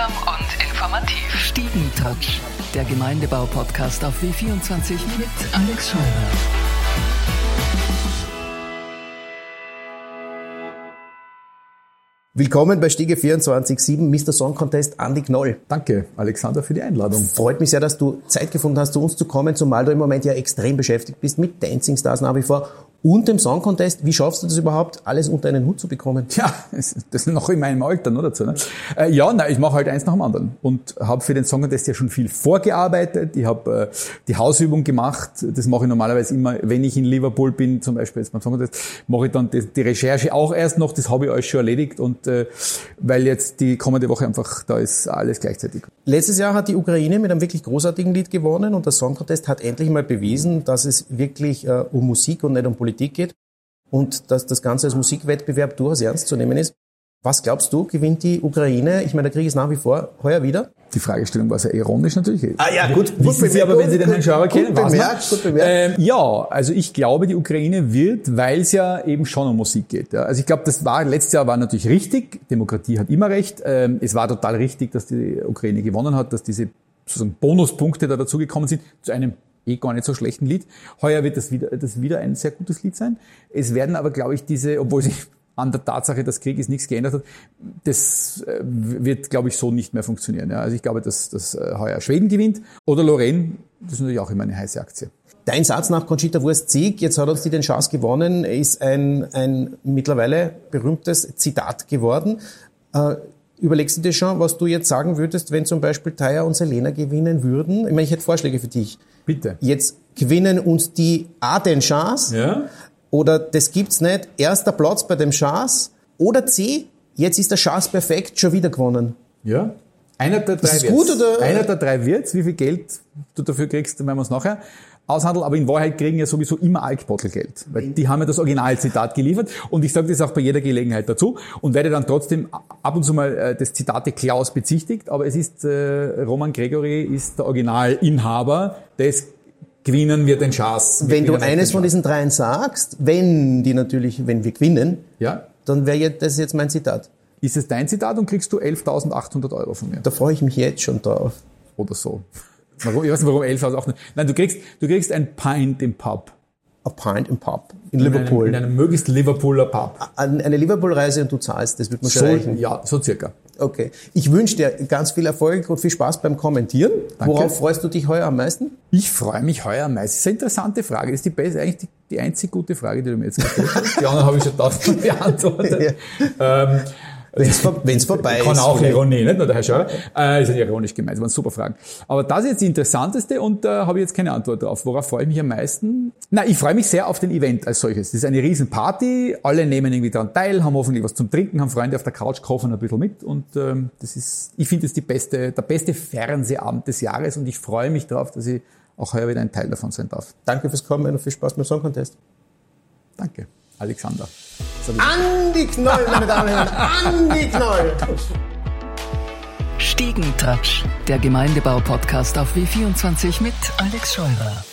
Unterhaltsam und informativ. Stiegentouch, der Gemeindebau-Podcast auf W24 mit Alex Scheuer. Willkommen bei Stiege 24.7, Mr. Song Contest, Andy Knoll. Danke, Alexander, für die Einladung. Freut mich sehr, dass du Zeit gefunden hast, zu uns zu kommen, zumal du im Moment ja extrem beschäftigt bist mit Dancing Stars nach wie vor und dem Song Contest. Wie schaffst du das überhaupt, alles unter einen Hut zu bekommen? Ja, das ist noch in meinem Alter nur dazu. Ne? Äh, ja, nein, ich mache halt eins nach dem anderen und habe für den Song Contest ja schon viel vorgearbeitet. Ich habe äh, die Hausübung gemacht. Das mache ich normalerweise immer, wenn ich in Liverpool bin, zum Beispiel jetzt beim Song Contest, mache ich dann die, die Recherche auch erst noch. Das habe ich alles schon erledigt und äh, weil jetzt die kommende Woche einfach da ist alles gleichzeitig. Letztes Jahr hat die Ukraine mit einem wirklich großartigen Lied gewonnen und der Song Contest hat endlich mal bewiesen, dass es wirklich äh, um Musik und nicht um Politik Politik geht und dass das Ganze als Musikwettbewerb durchaus ernst zu nehmen ist. Was glaubst du, gewinnt die Ukraine? Ich meine, der Krieg ist nach wie vor heuer wieder. Die Fragestellung war sehr ironisch natürlich. Ah ja, gut. gut Wissen Sie aber, wenn Sie den Herrn Schauer kennen, gut bemerkt, gut bemerkt. Ähm, ja, also ich glaube, die Ukraine wird, weil es ja eben schon um Musik geht. Ja. Also ich glaube, das war letztes Jahr war natürlich richtig. Demokratie hat immer recht. Ähm, es war total richtig, dass die Ukraine gewonnen hat, dass diese sozusagen Bonuspunkte da dazugekommen sind zu einem eh gar nicht so schlechten Lied. Heuer wird das wieder, das wieder ein sehr gutes Lied sein. Es werden aber, glaube ich, diese, obwohl sich an der Tatsache, dass Krieg ist nichts geändert hat, das äh, wird, glaube ich, so nicht mehr funktionieren. Ja. Also ich glaube, dass, dass äh, heuer Schweden gewinnt oder Lorraine, das ist natürlich auch immer eine heiße Aktie. Dein Satz nach Conchita Wurst Sieg, jetzt hat uns die den Chance gewonnen, ist ein, ein mittlerweile berühmtes Zitat geworden. Überlegst du dir schon, was du jetzt sagen würdest, wenn zum Beispiel Taya und Selena gewinnen würden? Ich meine, ich hätte Vorschläge für dich. Bitte. Jetzt gewinnen uns die A den Chance. Ja. Oder das gibt's nicht. Erster Platz bei dem Chance. Oder C, jetzt ist der Chance perfekt, schon wieder gewonnen. Ja. Einer der drei ist gut oder? Einer der drei wird's. Wie viel Geld du dafür kriegst, wenn wir es nachher aushandeln, aber in Wahrheit kriegen ja sowieso immer Alkbottle Geld, weil die haben ja das Originalzitat geliefert und ich sage das auch bei jeder Gelegenheit dazu und werde dann trotzdem ab und zu mal äh, das Zitate Klaus bezichtigt, aber es ist äh, Roman Gregory ist der Originalinhaber des gewinnen wir den Chance. Wenn du eines von diesen dreien sagst, wenn die natürlich, wenn wir gewinnen, ja? dann wäre das jetzt mein Zitat. Ist es dein Zitat und kriegst du 11.800 Euro von mir? Da freue ich mich jetzt schon drauf. Oder so. Warum, ich weiß nicht, warum 11.800. Nein, du kriegst, du kriegst ein Pint im Pub. A Pint im Pub. In, in Liverpool. Einem, in einem möglichst Liverpooler Pub. Eine Liverpool-Reise und du zahlst, das wird man schon so, reichen. Ja, so circa. Okay. Ich wünsche dir ganz viel Erfolg und viel Spaß beim Kommentieren. Danke. Worauf freust du dich heuer am meisten? Ich freue mich heuer am meisten. Das ist eine interessante Frage. Das ist die beste, eigentlich die, die einzig gute Frage, die du mir jetzt gestellt hast. Die anderen habe ich schon tausendmal beantwortet. ja. ähm, wenn es vorbei ist. Kann auch Ironie, nicht nur der Herr Schauer. Äh, ist ja ironisch gemeint, das waren super Fragen. Aber das ist jetzt die interessanteste und da äh, habe ich jetzt keine Antwort drauf. Worauf freue ich mich am meisten? Na, ich freue mich sehr auf den Event als solches. Das ist eine Riesenparty, alle nehmen irgendwie daran teil, haben hoffentlich was zum Trinken, haben Freunde auf der Couch, kaufen ein bisschen mit und ähm, das ist, ich finde, das die beste, der beste Fernsehabend des Jahres und ich freue mich darauf, dass ich auch heuer wieder ein Teil davon sein darf. Danke fürs Kommen und viel Spaß beim Song Contest. Danke. Alexander. Andi Knoll, meine Damen und Herren, Andi Knoll. Stiegentouch, der Gemeindebau-Podcast auf W24 mit Alex Scheurer.